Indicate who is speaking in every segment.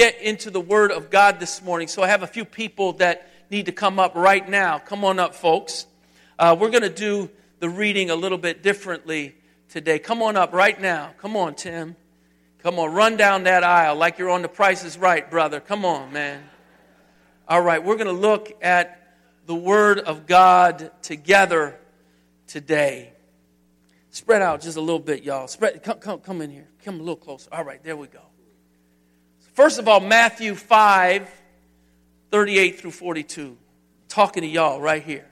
Speaker 1: get into the Word of God this morning, so I have a few people that need to come up right now. Come on up, folks. Uh, we're going to do the reading a little bit differently today. Come on up right now. Come on, Tim. Come on, run down that aisle like you're on the Price is Right, brother. Come on, man. All right, we're going to look at the Word of God together today. Spread out just a little bit, y'all. Spread, come, come, come in here. Come a little closer. All right, there we go. First of all, Matthew 5, 38 through 42. Talking to y'all right here.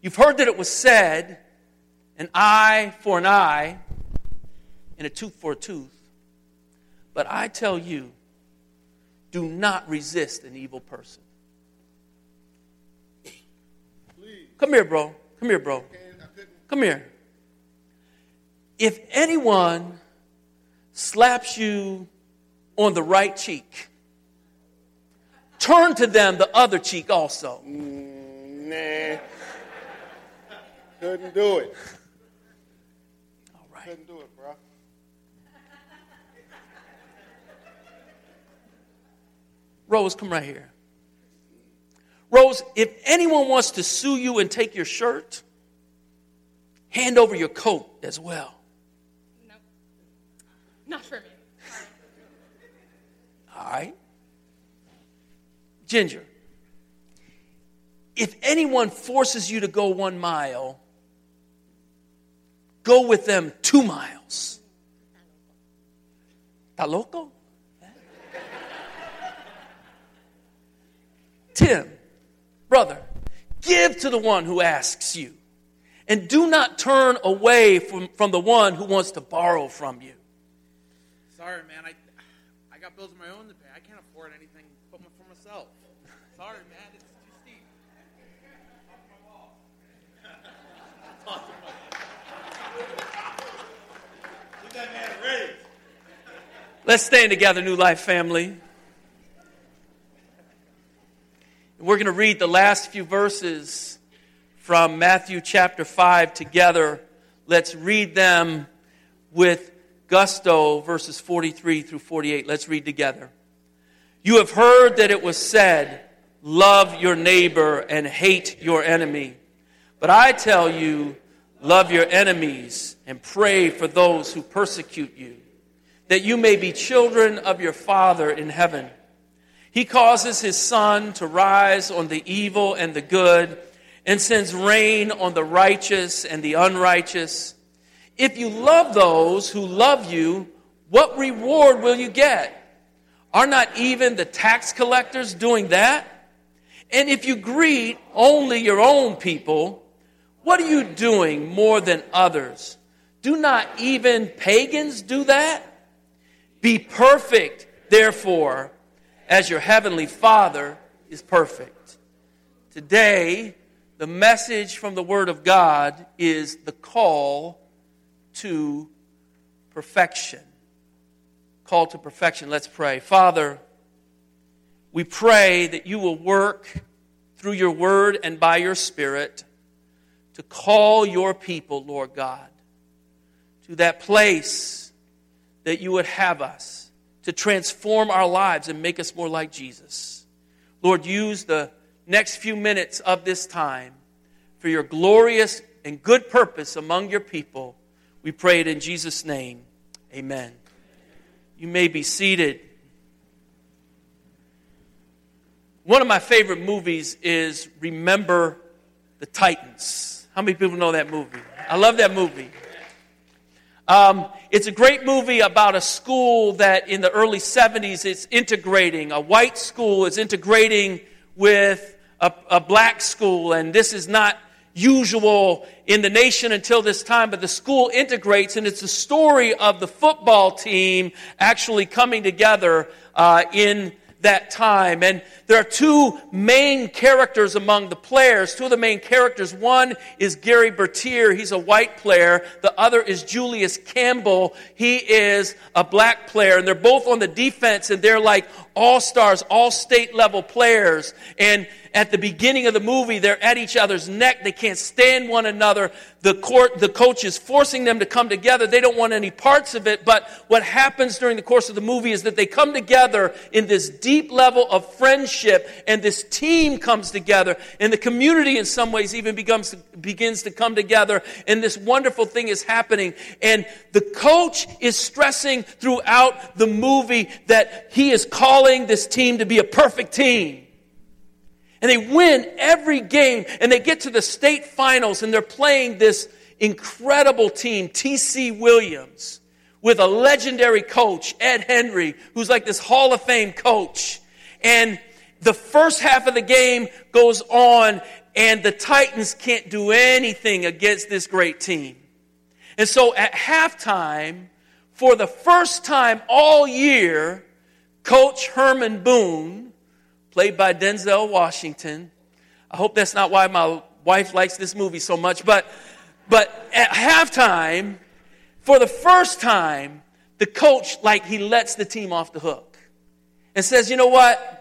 Speaker 1: You've heard that it was said, an eye for an eye and a tooth for a tooth. But I tell you, do not resist an evil person. Please. Come here, bro. Come here, bro. Come here. If anyone slaps you on the right cheek, turn to them the other cheek also.
Speaker 2: Mm, nah. Couldn't do it.
Speaker 1: All right.
Speaker 2: Couldn't do it, bro.
Speaker 1: Rose, come right here. Rose, if anyone wants to sue you and take your shirt, hand over your coat as well.
Speaker 3: No. Not for me.
Speaker 1: All right. Ginger, if anyone forces you to go one mile, go with them two miles. ¿Está loco? Tim, brother, give to the one who asks you, and do not turn away from, from the one who wants to borrow from you.
Speaker 4: Sorry, man. I, got bills of my own to pay. I can't afford anything but for myself. Sorry, man. It's too steep.
Speaker 1: Let's stand together, New Life family. We're going to read the last few verses from Matthew chapter 5 together. Let's read them with gusto, verses 43 through 48. Let's read together. You have heard that it was said, Love your neighbor and hate your enemy. But I tell you, love your enemies and pray for those who persecute you, that you may be children of your Father in heaven. He causes his sun to rise on the evil and the good, and sends rain on the righteous and the unrighteous. If you love those who love you, what reward will you get? Are not even the tax collectors doing that? And if you greet only your own people, what are you doing more than others? Do not even pagans do that? Be perfect, therefore, as your heavenly Father is perfect. Today, the message from the Word of God is the call to perfection. Call to perfection. Let's pray. Father, we pray that you will work through your Word and by your Spirit to call your people, Lord God, to that place that you would have us to transform our lives and make us more like Jesus. Lord, use the next few minutes of this time for your glorious and good purpose among your people. We pray it in Jesus' name. Amen. You may be seated. One of my favorite movies is Remember the Titans. How many people know that movie? I love that movie. Um, it's a great movie about a school that in the early 70s is integrating. A white school is integrating with a, a black school, and this is not usual in the nation until this time, but the school integrates, and it's the story of the football team actually coming together uh, in that time. And there are two main characters among the players. Two of the main characters. One is Gary Bertier. He's a white player. The other is Julius Campbell. He is a black player. And they're both on the defense and they're like all stars, all state level players. And at the beginning of the movie, they're at each other's neck. They can't stand one another. The court, the coach is forcing them to come together. They don't want any parts of it. But what happens during the course of the movie is that they come together in this deep level of friendship and this team comes together and the community in some ways even becomes, begins to come together and this wonderful thing is happening. And the coach is stressing throughout the movie that he is calling this team to be a perfect team. And they win every game and they get to the state finals and they're playing this incredible team, TC Williams, with a legendary coach, Ed Henry, who's like this Hall of Fame coach. And the first half of the game goes on and the Titans can't do anything against this great team. And so at halftime, for the first time all year, Coach Herman Boone, played by Denzel Washington, I hope that's not why my wife likes this movie so much, but, but at halftime, for the first time, the coach, like, he lets the team off the hook and says, you know what?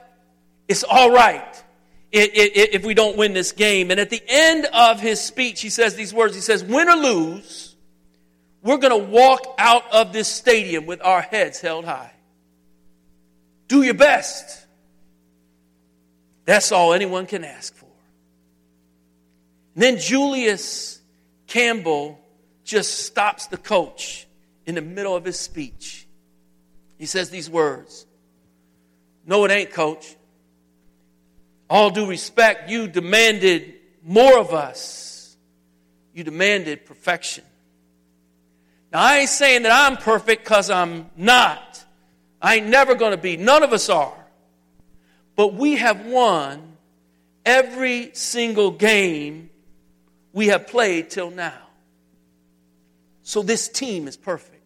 Speaker 1: It's all right if we don't win this game. And at the end of his speech, he says these words. He says, win or lose, we're going to walk out of this stadium with our heads held high. Do your best. That's all anyone can ask for. And then Julius Campbell just stops the coach in the middle of his speech. He says these words No, it ain't, coach. All due respect, you demanded more of us. You demanded perfection. Now, I ain't saying that I'm perfect because I'm not. I ain't never going to be. None of us are. But we have won every single game we have played till now. So this team is perfect.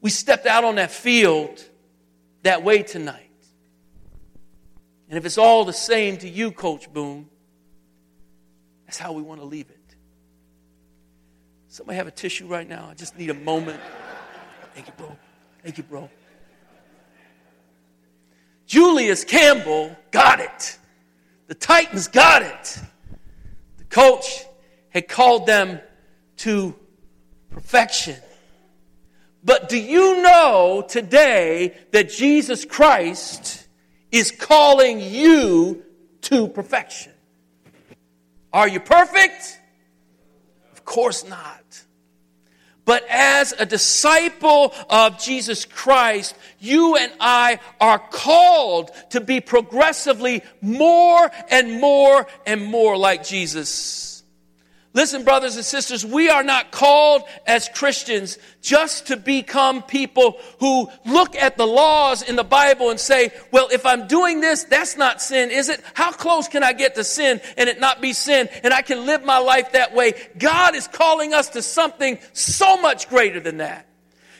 Speaker 1: We stepped out on that field that way tonight. And if it's all the same to you, Coach Boone, that's how we want to leave it. Somebody have a tissue right now? I just need a moment. Thank you, bro. Thank you, bro. Julius Campbell got it. The Titans got it. The coach had called them to perfection. But do you know today that Jesus Christ is calling you to perfection? Are you perfect? Of course not. But as a disciple of Jesus Christ, you and I are called to be progressively more and more and more like Jesus. Listen, brothers and sisters, we are not called as Christians just to become people who look at the laws in the Bible and say, well, if I'm doing this, that's not sin, is it? How close can I get to sin and it not be sin and I can live my life that way? God is calling us to something so much greater than that.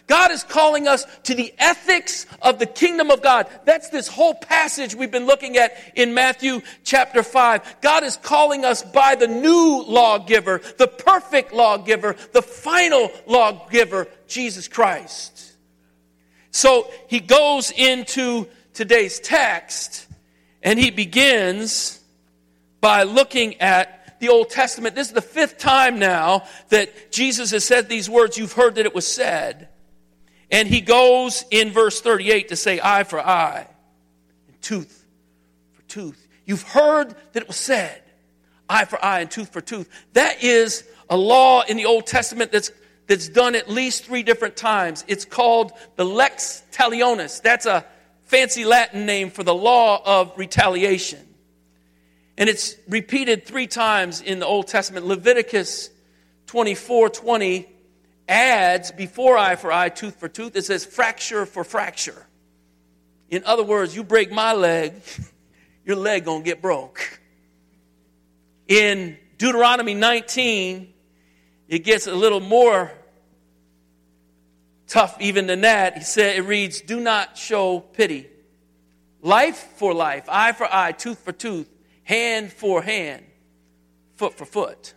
Speaker 1: God is calling us to the ethics of the kingdom of God. That's this whole passage we've been looking at in Matthew chapter 5. God is calling us by the new lawgiver, the perfect lawgiver, the final lawgiver, Jesus Christ. So he goes into today's text and he begins by looking at the Old Testament. This is the fifth time now that Jesus has said these words. You've heard that it was said. And he goes in verse 38 to say, eye for eye, and tooth for tooth. You've heard that it was said, eye for eye and tooth for tooth. That is a law in the Old Testament that's, that's done at least three different times. It's called the lex talionis. That's a fancy Latin name for the law of retaliation. And it's repeated three times in the Old Testament. Leviticus 24 20 adds before eye for eye, tooth for tooth, it says fracture for fracture. In other words, you break my leg, your leg gonna get broke. In Deuteronomy 19, it gets a little more tough even than that. He said it reads, Do not show pity. Life for life, eye for eye, tooth for tooth, hand for hand, foot for foot.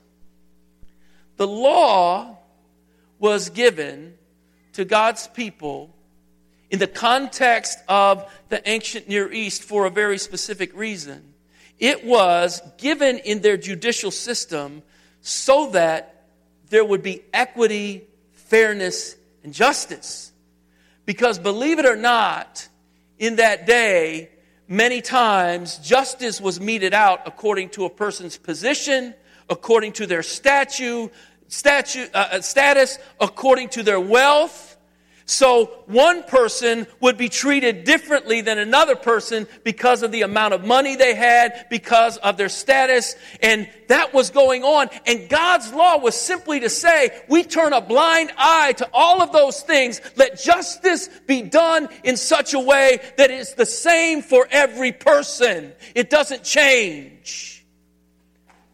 Speaker 1: The law was given to God's people in the context of the ancient Near East for a very specific reason. it was given in their judicial system so that there would be equity, fairness, and justice. Because believe it or not, in that day, many times justice was meted out according to a person's position, according to their statue, statue, uh, uh status, according to their wealth. So one person would be treated differently than another person because of the amount of money they had, because of their status, and that was going on. And God's law was simply to say, we turn a blind eye to all of those things. Let justice be done in such a way that it's the same for every person. It doesn't change.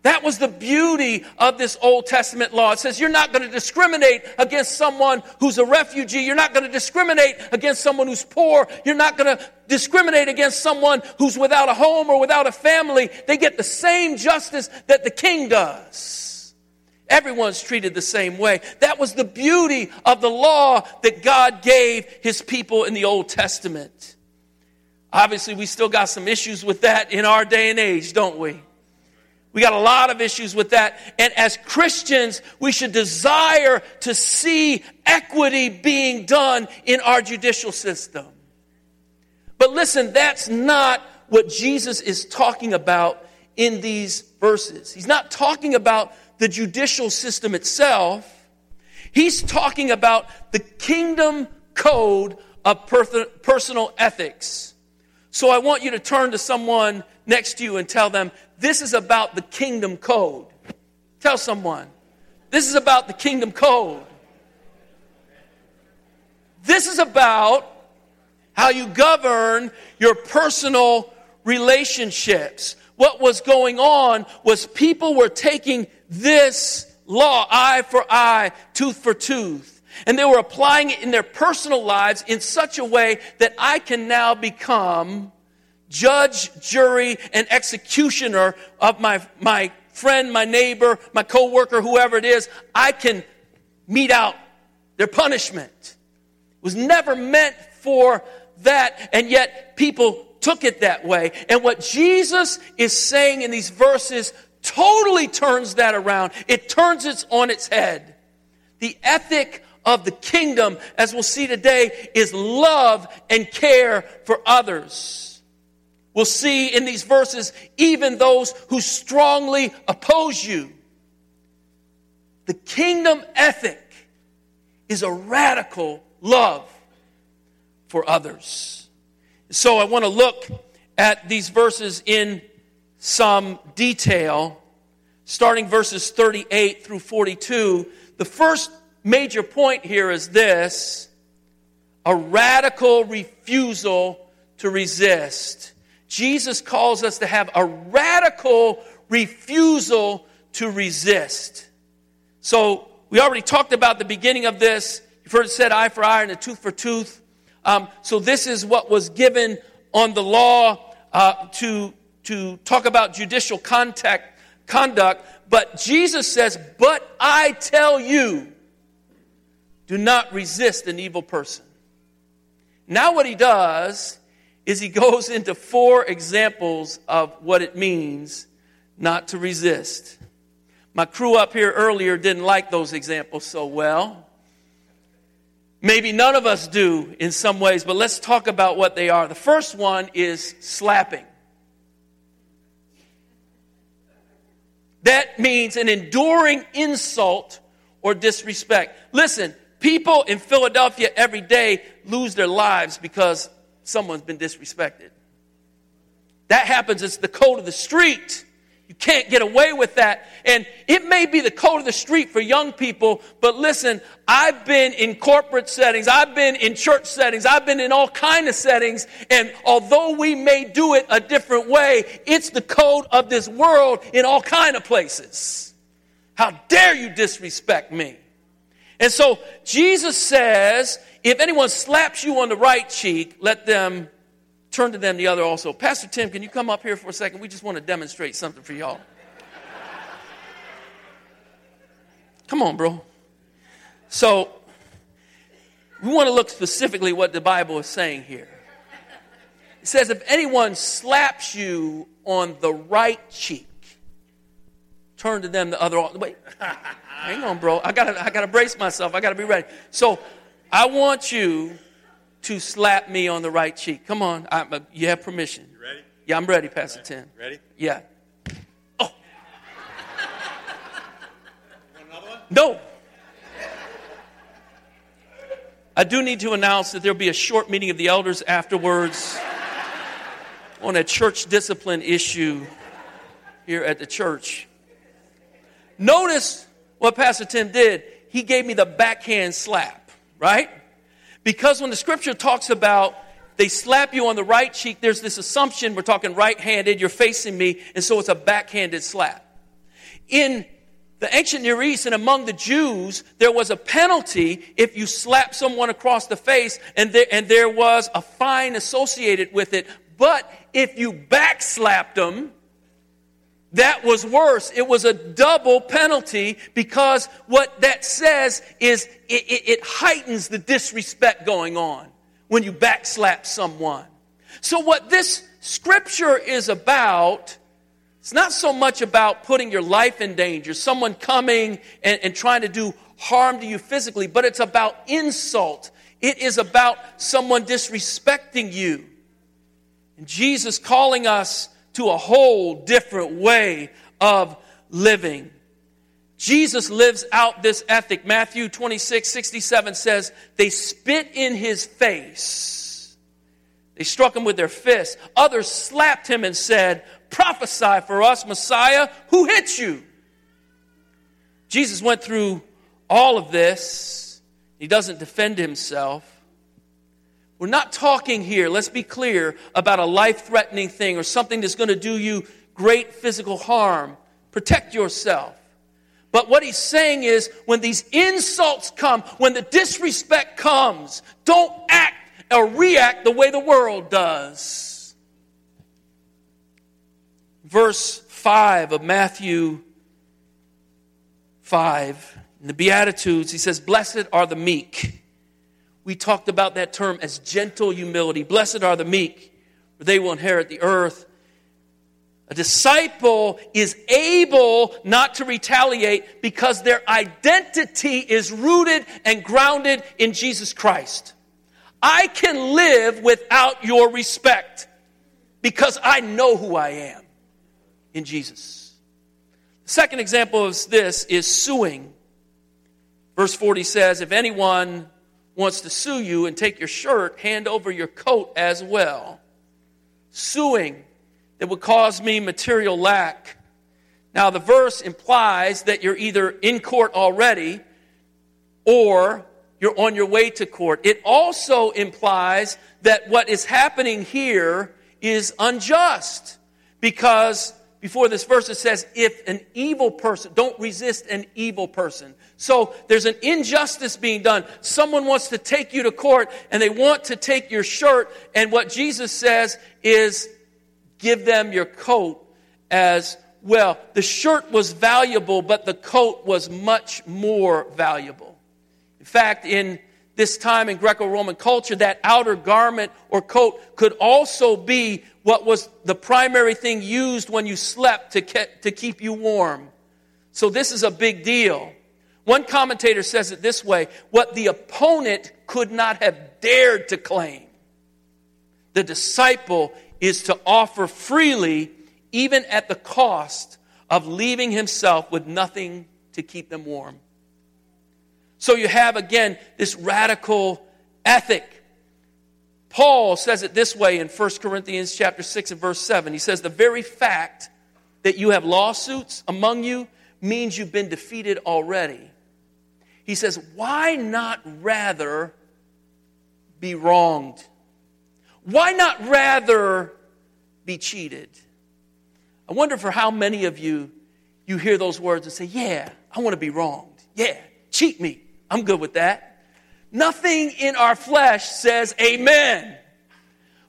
Speaker 1: That was the beauty of this Old Testament law. It says you're not going to discriminate against someone who's a refugee. You're not going to discriminate against someone who's poor. You're not going to discriminate against someone who's without a home or without a family. They get the same justice that the king does. Everyone's treated the same way. That was the beauty of the law that God gave his people in the Old Testament. Obviously, we still got some issues with that in our day and age, don't we? We got a lot of issues with that. And as Christians, we should desire to see equity being done in our judicial system. But listen, that's not what Jesus is talking about in these verses. He's not talking about the judicial system itself. He's talking about the kingdom code of personal ethics. So I want you to turn to someone next to you and tell them, this is about the kingdom code. Tell someone, this is about the kingdom code. This is about how you govern your personal relationships. What was going on was people were taking this law, eye for eye, tooth for tooth, and they were applying it in their personal lives in such a way that I can now become judge, jury, and executioner of my, my friend, my neighbor, my coworker, whoever it is, I can mete out their punishment. It was never meant for that, and yet people took it that way. And what Jesus is saying in these verses totally turns that around. It turns it on its head. The ethic of the kingdom, as we'll see today, is love and care for others. We'll see in these verses even those who strongly oppose you. The kingdom ethic is a radical love for others. So I want to look at these verses in some detail, starting verses 38 through 42. The first major point here is this a radical refusal to resist. Jesus calls us to have a radical refusal to resist. So, we already talked about the beginning of this. You've heard it said eye for eye and a tooth for tooth. Um, so, this is what was given on the law uh, to, to talk about judicial contact, conduct. But Jesus says, But I tell you, do not resist an evil person. Now, what he does is he goes into four examples of what it means not to resist. My crew up here earlier didn't like those examples so well. Maybe none of us do in some ways, but let's talk about what they are. The first one is slapping. That means an enduring insult or disrespect. Listen, people in Philadelphia every day lose their lives because someone's been disrespected. That happens, it's the code of the street. You can't get away with that. And it may be the code of the street for young people, but listen, I've been in corporate settings, I've been in church settings, I've been in all kind of settings, and although we may do it a different way, it's the code of this world in all kind of places. How dare you disrespect me? And so Jesus says if anyone slaps you on the right cheek, let them turn to them the other also. Pastor Tim, can you come up here for a second? We just want to demonstrate something for y'all. Come on, bro. So, we want to look specifically what the Bible is saying here. It says, if anyone slaps you on the right cheek, turn to them the other. Wait, hang on, bro. I gotta, I gotta brace myself. I gotta be ready. So, I want you to slap me on the right cheek. Come on, I, uh, you have permission.
Speaker 2: You ready?
Speaker 1: Yeah, I'm ready, Pastor ten.
Speaker 2: Ready?
Speaker 1: Yeah. Oh,
Speaker 2: Want another one?
Speaker 1: no. I do need to announce that there'll be a short meeting of the elders afterwards on a church discipline issue here at the church. Notice what Pastor Tim did. He gave me the backhand slap, right? Because when the scripture talks about they slap you on the right cheek, there's this assumption we're talking right handed, you're facing me, and so it's a backhanded slap. In the ancient Near East and among the Jews, there was a penalty if you slapped someone across the face, and there, and there was a fine associated with it. But if you backslapped them, that was worse. It was a double penalty because what that says is it, it, it heightens the disrespect going on when you backslap someone. So, what this scripture is about, it's not so much about putting your life in danger, someone coming and, and trying to do harm to you physically, but it's about insult. It is about someone disrespecting you. And Jesus calling us to a whole different way of living. Jesus lives out this ethic. Matthew 26, 67 says, They spit in his face. They struck him with their fists. Others slapped him and said, Prophesy for us, Messiah, who hit you? Jesus went through all of this. He doesn't defend himself. We're not talking here, let's be clear, about a life threatening thing or something that's going to do you great physical harm. Protect yourself. But what he's saying is when these insults come, when the disrespect comes, don't act or react the way the world does. Verse 5 of Matthew 5, in the Beatitudes, he says, Blessed are the meek. We talked about that term as gentle humility. Blessed are the meek, for they will inherit the earth. A disciple is able not to retaliate because their identity is rooted and grounded in Jesus Christ. I can live without your respect because I know who I am in Jesus. The second example of this is suing. Verse 40 says, If anyone wants to sue you and take your shirt, hand over your coat as well. Suing that would cause me material lack. Now, the verse implies that you're either in court already or you're on your way to court. It also implies that what is happening here is unjust because before this verse it says, if an evil person, don't resist an evil person. So there's an injustice being done. Someone wants to take you to court and they want to take your shirt. And what Jesus says is, give them your coat as well. The shirt was valuable, but the coat was much more valuable. In fact, in this time in Greco Roman culture, that outer garment or coat could also be what was the primary thing used when you slept to, ke- to keep you warm. So, this is a big deal. One commentator says it this way what the opponent could not have dared to claim, the disciple is to offer freely, even at the cost of leaving himself with nothing to keep them warm. So you have again this radical ethic. Paul says it this way in 1 Corinthians chapter 6 and verse 7. He says the very fact that you have lawsuits among you means you've been defeated already. He says, why not rather be wronged? Why not rather be cheated? I wonder for how many of you you hear those words and say, Yeah, I want to be wronged. Yeah, cheat me. I'm good with that. Nothing in our flesh says amen.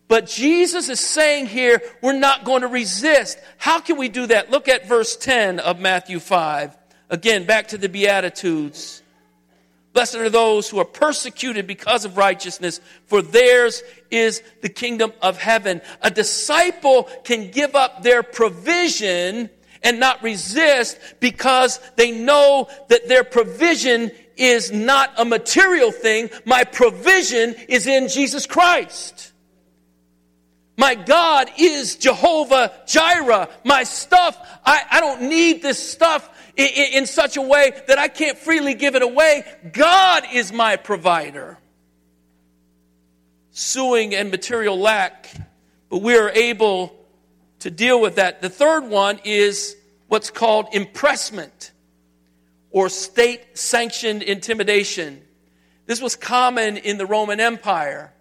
Speaker 1: But Jesus is saying here, we're not going to resist. How can we do that? Look at verse 10 of Matthew 5. Again, back to the Beatitudes. Blessed are those who are persecuted because of righteousness, for theirs is the kingdom of heaven. A disciple can give up their provision and not resist because they know that their provision is not a material thing. My provision is in Jesus Christ. My God is Jehovah Jireh. My stuff, I, I don't need this stuff in, in such a way that I can't freely give it away. God is my provider. Suing and material lack, but we are able to deal with that. The third one is what's called impressment or state sanctioned intimidation. This was common in the Roman Empire.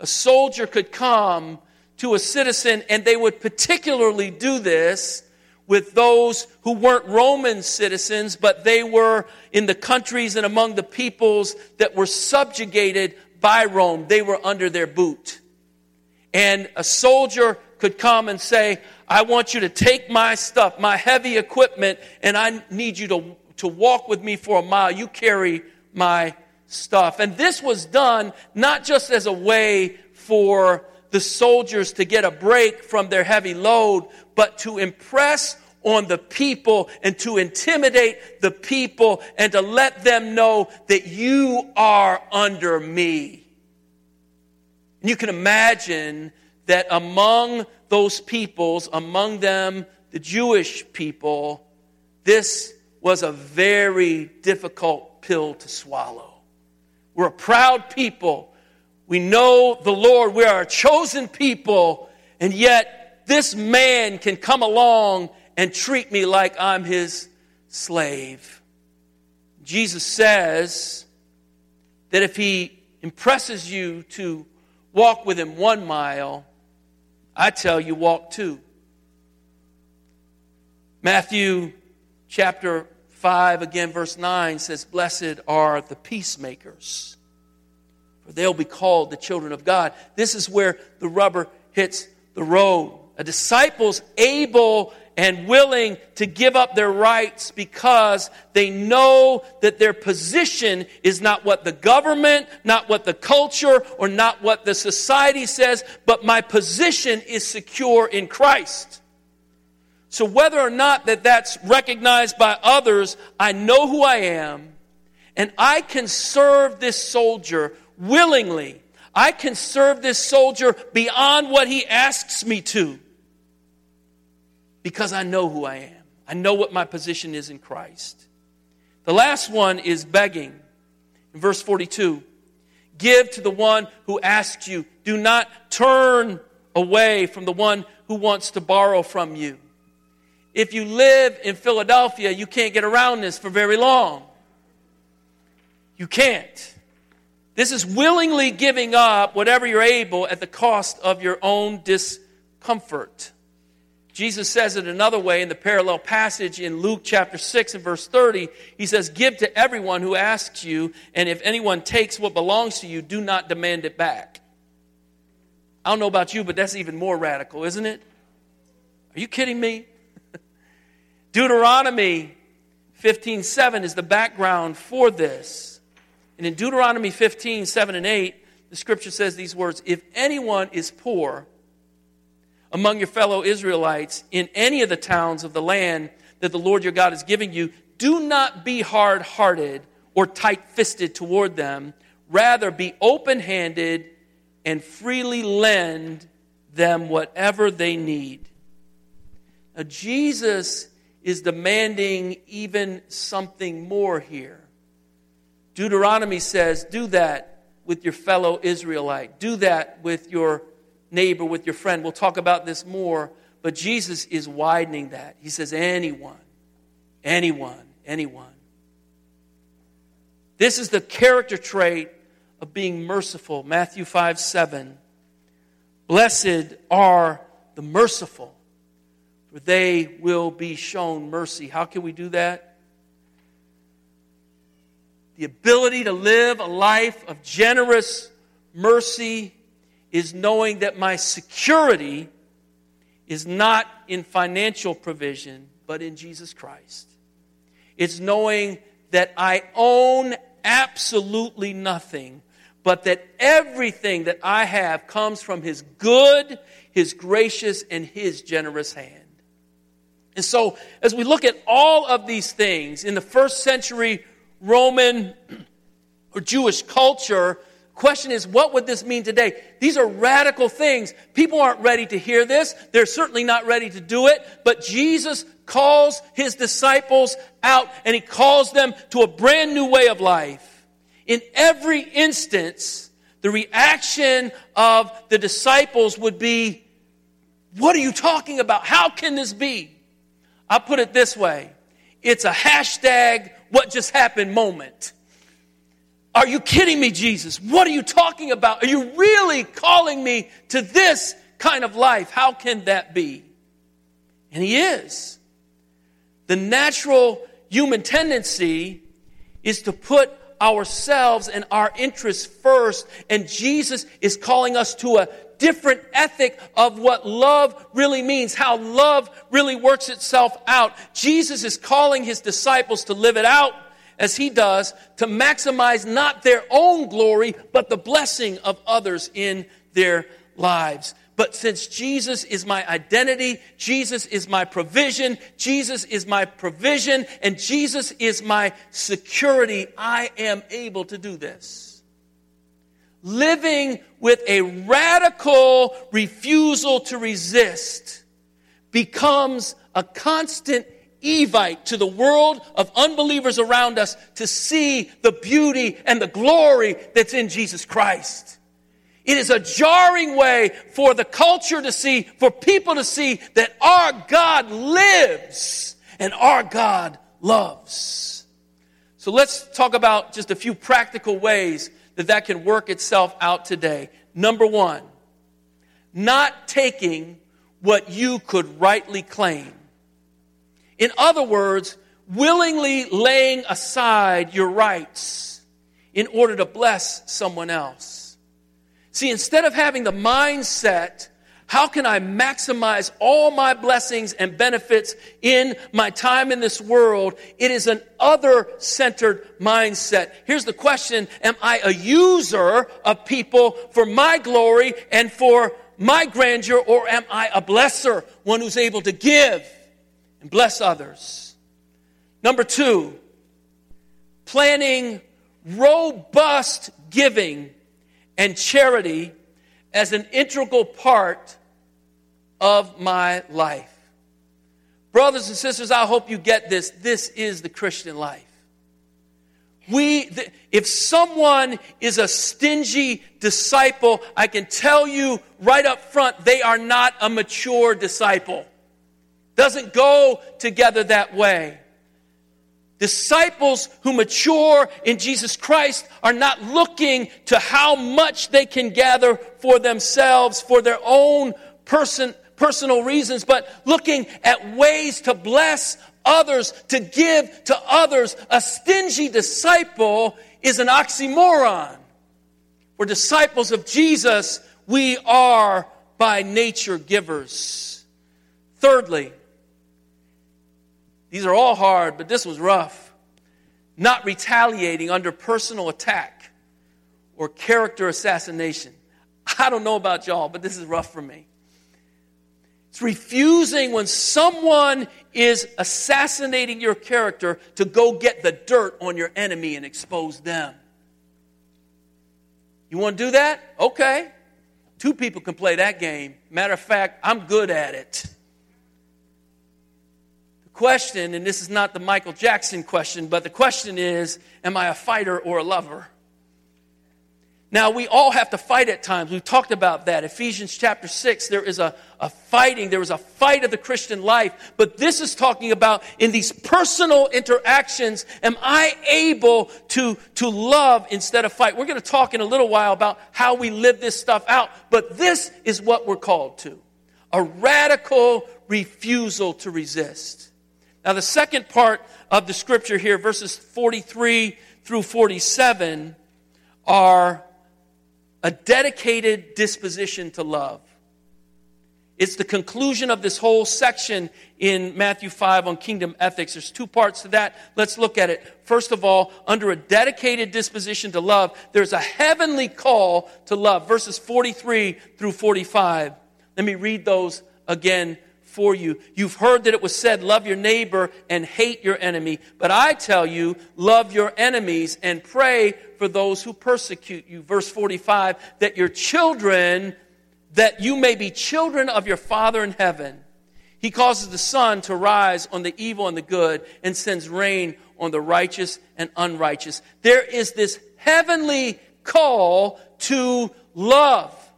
Speaker 1: A soldier could come to a citizen, and they would particularly do this with those who weren't Roman citizens, but they were in the countries and among the peoples that were subjugated by Rome. They were under their boot. And a soldier could come and say, I want you to take my stuff, my heavy equipment, and I need you to, to walk with me for a mile. You carry my stuff. And this was done not just as a way for the soldiers to get a break from their heavy load, but to impress on the people and to intimidate the people and to let them know that you are under me. And you can imagine that among those peoples, among them the Jewish people, this was a very difficult pill to swallow. We're a proud people we know the Lord. We are a chosen people. And yet, this man can come along and treat me like I'm his slave. Jesus says that if he impresses you to walk with him one mile, I tell you, walk two. Matthew chapter 5, again, verse 9 says, Blessed are the peacemakers for they'll be called the children of God. This is where the rubber hits the road. A disciple's able and willing to give up their rights because they know that their position is not what the government, not what the culture, or not what the society says, but my position is secure in Christ. So whether or not that that's recognized by others, I know who I am, and I can serve this soldier willingly. I can serve this soldier beyond what he asks me to because I know who I am. I know what my position is in Christ. The last one is begging. In verse 42, give to the one who asks you. Do not turn away from the one who wants to borrow from you. If you live in Philadelphia, you can't get around this for very long. You can't. This is willingly giving up whatever you're able at the cost of your own discomfort. Jesus says it another way in the parallel passage in Luke chapter 6 and verse 30. He says, Give to everyone who asks you, and if anyone takes what belongs to you, do not demand it back. I don't know about you, but that's even more radical, isn't it? Are you kidding me? Deuteronomy 15:7 is the background for this. And in Deuteronomy 15, 7 and 8, the scripture says these words If anyone is poor among your fellow Israelites in any of the towns of the land that the Lord your God is giving you, do not be hard hearted or tight fisted toward them. Rather, be open handed and freely lend them whatever they need. Now, Jesus is demanding even something more here. Deuteronomy says, do that with your fellow Israelite. Do that with your neighbor, with your friend. We'll talk about this more, but Jesus is widening that. He says, anyone, anyone, anyone. This is the character trait of being merciful. Matthew 5 7. Blessed are the merciful, for they will be shown mercy. How can we do that? the ability to live a life of generous mercy is knowing that my security is not in financial provision, but in Jesus Christ. It's knowing that I own absolutely nothing, but that everything that I have comes from His good, His gracious, and His generous hand. And so, as we look at all of these things in the first century Roman or Jewish culture, question is, what would this mean today? These are radical things. People aren't ready to hear this. They're certainly not ready to do it. But Jesus calls his disciples out and he calls them to a brand new way of life. In every instance, the reaction of the disciples would be, What are you talking about? How can this be? I'll put it this way it's a hashtag what just happened moment. Are you kidding me, Jesus? What are you talking about? Are you really calling me to this kind of life? How can that be? And He is. The natural human tendency is to put ourselves and our interests first, and Jesus is calling us to a different ethic of what love really means, how love really works itself out. Jesus is calling his disciples to live it out as he does, to maximize not their own glory, but the blessing of others in their lives. But since Jesus is my identity, Jesus is my provision, Jesus is my provision, and Jesus is my security, I am able to do this. Living with a radical refusal to resist becomes a constant Evite to the world of unbelievers around us to see the beauty and the glory that's in Jesus Christ. It is a jarring way for the culture to see, for people to see that our God lives and our God loves. So let's talk about just a few practical ways that that can work itself out today. Number one, not taking what you could rightly claim. In other words, willingly laying aside your rights in order to bless someone else. See, instead of having the mindset, how can I maximize all my blessings and benefits in my time in this world? It is an other centered mindset. Here's the question Am I a user of people for my glory and for my grandeur, or am I a blesser, one who's able to give? and bless others. Number two, planning robust giving and charity as an integral part of my life. Brothers and sisters, I hope you get this. This is the Christian life. We, if someone is a stingy disciple, I can tell you right up front, they are not a mature disciple. Doesn't go together that way. Disciples who mature in Jesus Christ are not looking to how much they can gather for themselves, for their own person, personal reasons, but looking at ways to bless others, to give to others. A stingy disciple is an oxymoron. For disciples of Jesus, we are by nature givers. Thirdly, these are all hard, but this was rough. Not retaliating under personal attack or character assassination. I don't know about y'all, but this is rough for me. It's refusing when someone is assassinating your character to go get the dirt on your enemy and expose them. You want to do that? Okay. Two people can play that game. Matter of fact, I'm good at it The question, and this is not the Michael Jackson question, but the question is Am I a fighter or a lover? Now, we all have to fight at times. We've talked about that. Ephesians chapter 6, there is a, a fighting, there is a fight of the Christian life. But this is talking about in these personal interactions, am I able to, to love instead of fight? We're going to talk in a little while about how we live this stuff out. But this is what we're called to a radical refusal to resist. Now, the second part of the scripture here, verses 43 through 47, are a dedicated disposition to love. It's the conclusion of this whole section in Matthew 5 on kingdom ethics. There's two parts to that. Let's look at it. First of all, under a dedicated disposition to love, there's a heavenly call to love. Verses 43 through 45. Let me read those again for you. You've heard that it was said, love your neighbor and hate your enemy. But I tell you, love your enemies and pray for those who persecute you. Verse 45, that your children, that you may be children of your Father in heaven. He causes the sun to rise on the evil and the good and sends rain on the righteous and unrighteous. There is this heavenly call to love.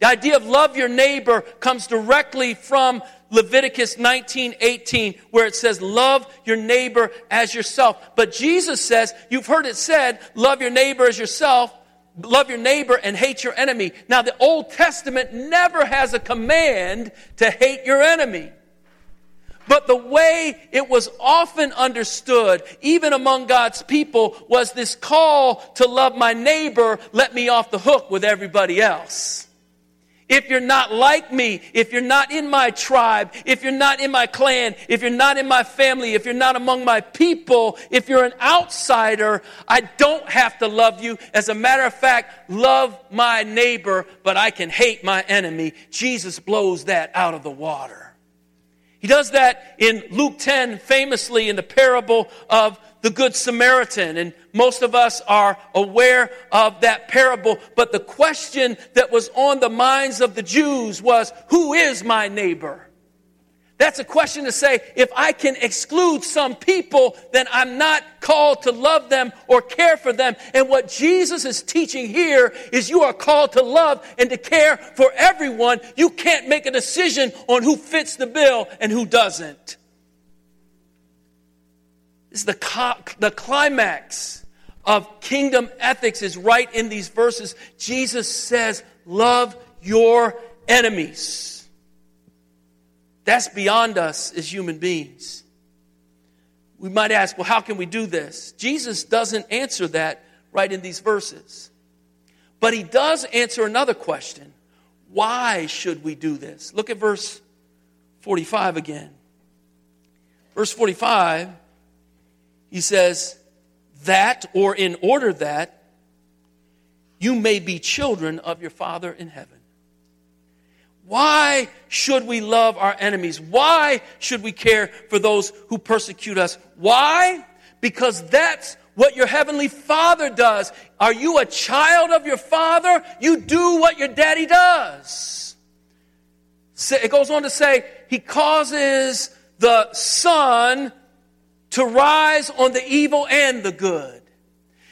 Speaker 1: The idea of love your neighbor comes directly from Leviticus 19, 18, where it says, love your neighbor as yourself. But Jesus says, you've heard it said, love your neighbor as yourself, love your neighbor and hate your enemy. Now, the Old Testament never has a command to hate your enemy. But the way it was often understood, even among God's people, was this call to love my neighbor, let me off the hook with everybody else. If you're not like me, if you're not in my tribe, if you're not in my clan, if you're not in my family, if you're not among my people, if you're an outsider, I don't have to love you. As a matter of fact, love my neighbor, but I can hate my enemy. Jesus blows that out of the water. He does that in Luke 10, famously in the parable of the Good Samaritan. And most of us are aware of that parable. But the question that was on the minds of the Jews was, who is my neighbor? That's a question to say, if I can exclude some people, then I'm not called to love them or care for them. And what Jesus is teaching here is you are called to love and to care for everyone. You can't make a decision on who fits the bill and who doesn't. The, the climax of kingdom ethics is right in these verses. Jesus says, love your enemies. That's beyond us as human beings. We might ask, well, how can we do this? Jesus doesn't answer that right in these verses. But he does answer another question. Why should we do this? Look at verse 45 again. Verse 45 he says, that or in order that you may be children of your Father in heaven. Why should we love our enemies? Why should we care for those who persecute us? Why? Because that's what your heavenly father does. Are you a child of your father? You do what your daddy does. It goes on to say, he causes the sun to rise on the evil and the good.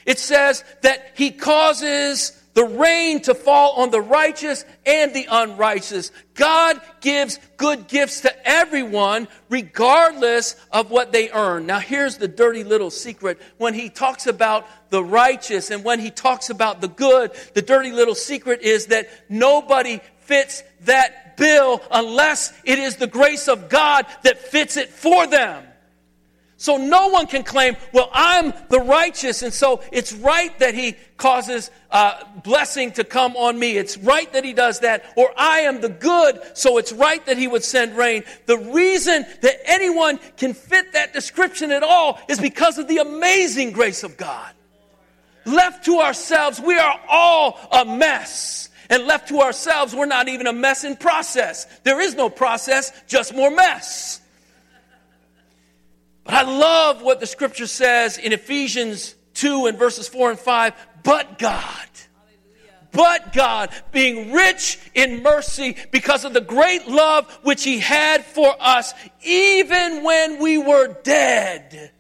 Speaker 1: It says that he causes the rain to fall on the righteous and the unrighteous. God gives good gifts to everyone regardless of what they earn. Now here's the dirty little secret. When he talks about the righteous and when he talks about the good, the dirty little secret is that nobody fits that bill unless it is the grace of God that fits it for them. So no one can claim, well, I'm the righteous, and so it's right that he causes uh, blessing to come on me. It's right that he does that. Or I am the good, so it's right that he would send rain. The reason that anyone can fit that description at all is because of the amazing grace of God. Left to ourselves, we are all a mess. And left to ourselves, we're not even a mess in process. There is no process, just more mess. But I love what the scripture says in Ephesians 2 and verses 4 and 5. But God, but God, being rich in mercy because of the great love which He had for us, even when we were dead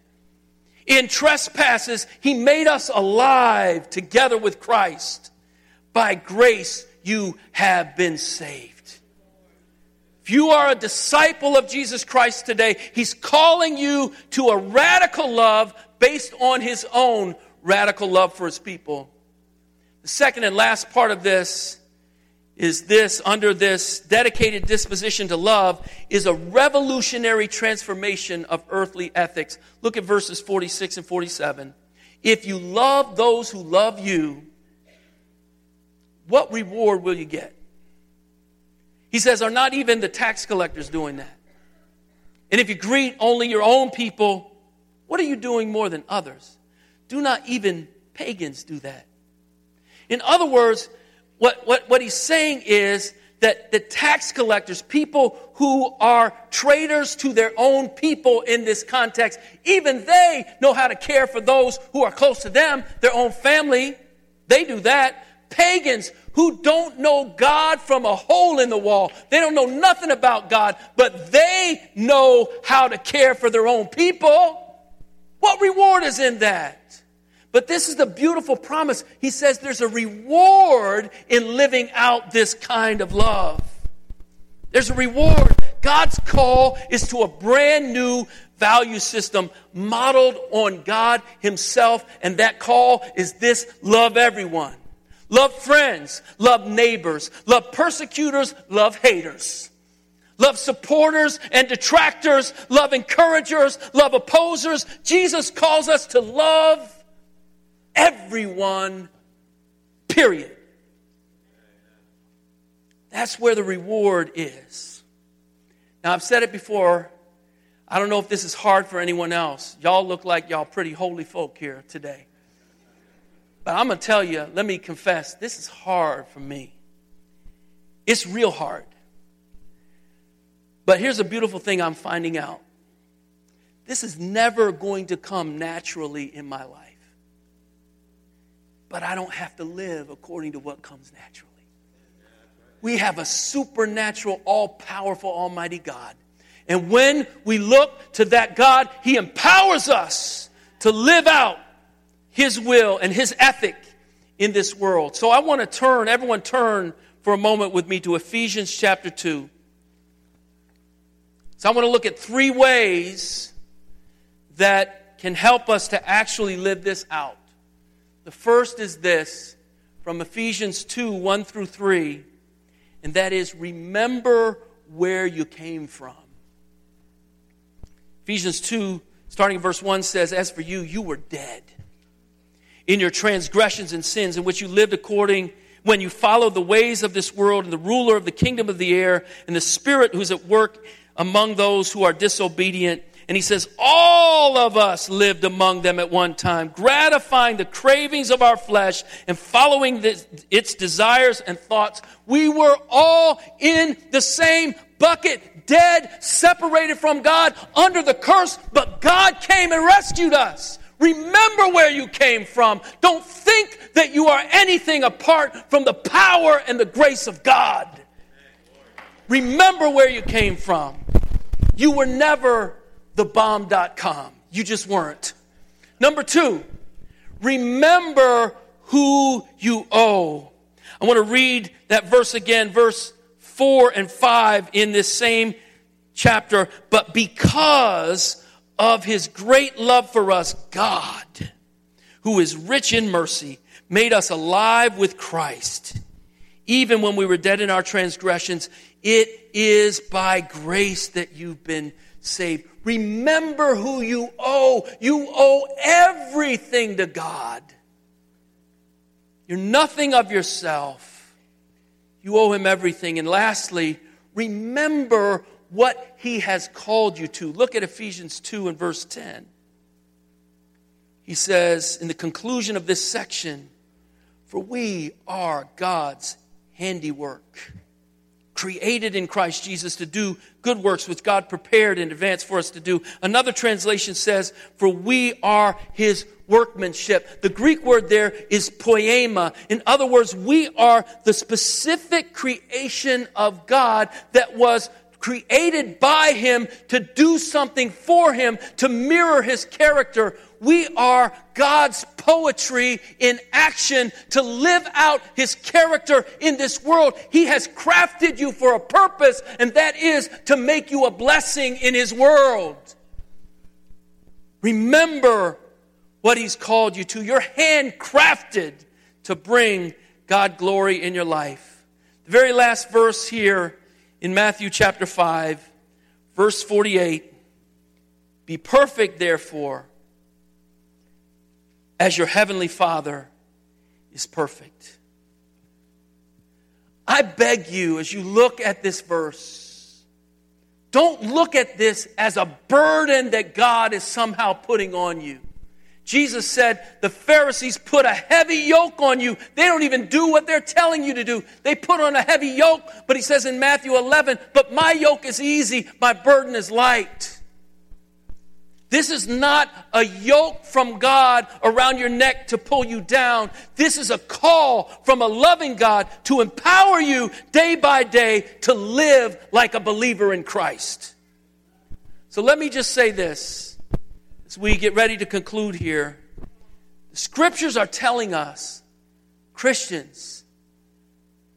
Speaker 1: in trespasses, He made us alive together with Christ. By grace, you have been saved. You are a disciple of Jesus Christ today, He's calling you to a radical love based on His own radical love for His people. The second and last part of this is this under this dedicated disposition to love is a revolutionary transformation of earthly ethics. Look at verses 46 and 47. If you love those who love you, what reward will you get? He says, Are not even the tax collectors doing that? And if you greet only your own people, what are you doing more than others? Do not even pagans do that. In other words, what, what, what he's saying is that the tax collectors, people who are traitors to their own people in this context, even they know how to care for those who are close to them, their own family. They do that. Pagans who don't know God from a hole in the wall. They don't know nothing about God, but they know how to care for their own people. What reward is in that? But this is the beautiful promise. He says there's a reward in living out this kind of love. There's a reward. God's call is to a brand new value system modeled on God Himself, and that call is this love everyone. Love friends, love neighbors, love persecutors, love haters. Love supporters and detractors, love encouragers, love opposers. Jesus calls us to love everyone, period. That's where the reward is. Now, I've said it before. I don't know if this is hard for anyone else. Y'all look like y'all pretty holy folk here today. But I'm going to tell you, let me confess, this is hard for me. It's real hard. But here's a beautiful thing I'm finding out this is never going to come naturally in my life but I don't have to live according to what comes naturally. We have a supernatural, all powerful, almighty God. And when we look to that God, He empowers us to live out His will and His ethic in this world. So I want to turn, everyone turn for a moment with me to Ephesians chapter 2. So I want to look at three ways that can help us to actually live this out. The first is this from Ephesians 2 1 through 3, and that is remember where you came from. Ephesians 2, starting in verse 1, says, As for you, you were dead in your transgressions and sins, in which you lived according when you followed the ways of this world and the ruler of the kingdom of the air and the spirit who's at work among those who are disobedient and he says, All of us lived among them at one time, gratifying the cravings of our flesh and following its desires and thoughts. We were all in the same bucket, dead, separated from God, under the curse, but God came and rescued us. Remember where you came from. Don't think that you are anything apart from the power and the grace of God. Remember where you came from. You were never thebomb.com. You just weren't. Number two, remember who you owe. I want to read that verse again, verse 4 and 5 in this same chapter. But because of his great love for us, God, who is rich in mercy, made us alive with Christ. Even when we were dead in our transgressions, it is by grace that you've been saved. Remember who you owe. You owe everything to God. You're nothing of yourself. You owe Him everything. And lastly, remember what He has called you to. Look at Ephesians 2 and verse 10. He says in the conclusion of this section, For we are God's handiwork created in Christ Jesus to do good works which God prepared in advance for us to do. Another translation says, for we are his workmanship. The Greek word there is poiema. In other words, we are the specific creation of God that was created by him to do something for him, to mirror his character. We are God's poetry in action to live out His character in this world. He has crafted you for a purpose, and that is to make you a blessing in His world. Remember what He's called you to. You're handcrafted to bring God glory in your life. The very last verse here in Matthew chapter 5, verse 48 Be perfect, therefore as your heavenly Father is perfect. I beg you, as you look at this verse, don't look at this as a burden that God is somehow putting on you. Jesus said, The Pharisees put a heavy yoke on you. They don't even do what they're telling you to do. They put on a heavy yoke, but he says in Matthew 11, But my yoke is easy, my burden is light. This is not a yoke from God around your neck to pull you down. This is a call from a loving God to empower you day by day to live like a believer in Christ. So let me just say this as we get ready to conclude here. The scriptures are telling us, Christians,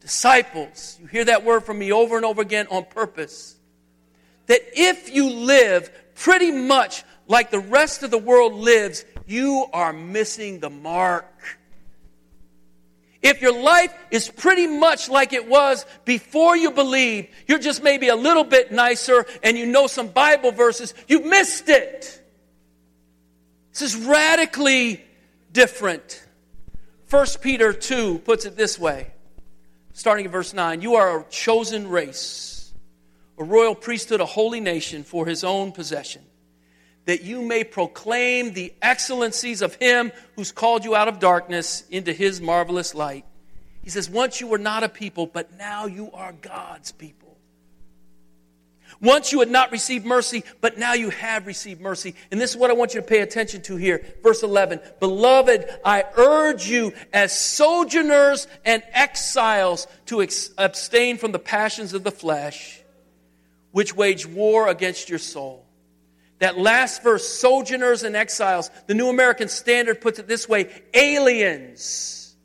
Speaker 1: disciples, you hear that word from me over and over again on purpose, that if you live pretty much like the rest of the world lives, you are missing the mark. If your life is pretty much like it was before you believed, you're just maybe a little bit nicer and you know some Bible verses, you've missed it. This is radically different. 1 Peter 2 puts it this way, starting in verse 9 You are a chosen race, a royal priesthood, a holy nation for his own possession that you may proclaim the excellencies of him who's called you out of darkness into his marvelous light. He says, Once you were not a people, but now you are God's people. Once you had not received mercy, but now you have received mercy. And this is what I want you to pay attention to here. Verse 11. Beloved, I urge you as sojourners and exiles to ex- abstain from the passions of the flesh, which wage war against your soul. That last verse, sojourners and exiles, the New American Standard puts it this way aliens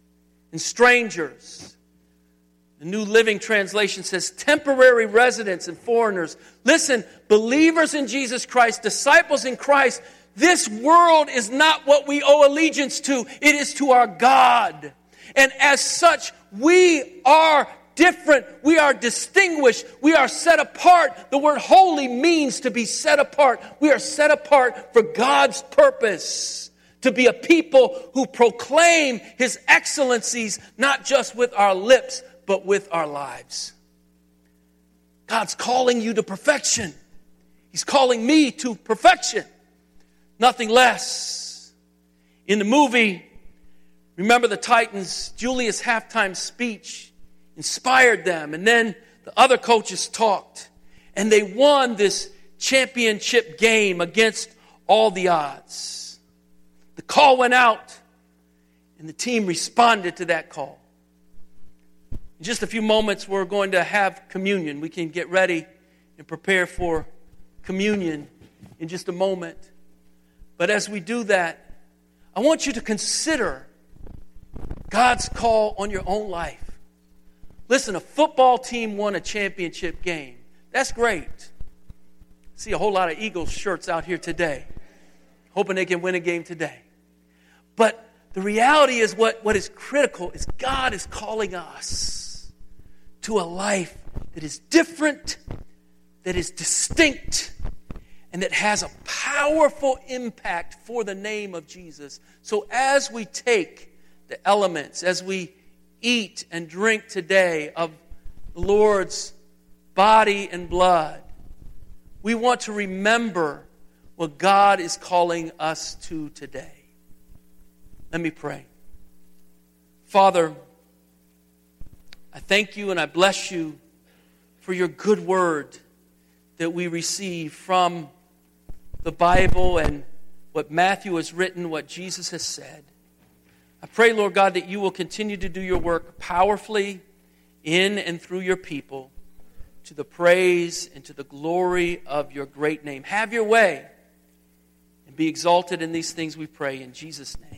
Speaker 1: and strangers. The New Living Translation says temporary residents and foreigners. Listen, believers in Jesus Christ, disciples in Christ, this world is not what we owe allegiance to, it is to our God. And as such, we are different. We are distinguished. We are set apart. The word holy means to be set apart. We are set apart for God's purpose. To be a people who proclaim His excellencies, not just with our lips, but with our lives. God's calling you to perfection. He's calling me to perfection, nothing less. In the movie, remember the Titans, Julius' halftime speech inspired them. And then the other coaches talked. And they won this championship game against all the odds. The call went out, and the team responded to that call. In just a few moments, we're going to have communion. We can get ready and prepare for communion in just a moment. But as we do that, I want you to consider God's call on your own life. Listen, a football team won a championship game. That's great. See a whole lot of Eagles shirts out here today, hoping they can win a game today. But the reality is what, what is critical is God is calling us to a life that is different, that is distinct, and that has a powerful impact for the name of Jesus. So as we take the elements, as we eat and drink today of the Lord's body and blood, we want to remember what God is calling us to today. Let me pray. Father, I thank you and I bless you for your good word that we receive from the Bible and what Matthew has written, what Jesus has said. I pray, Lord God, that you will continue to do your work powerfully in and through your people to the praise and to the glory of your great name. Have your way and be exalted in these things, we pray. In Jesus' name.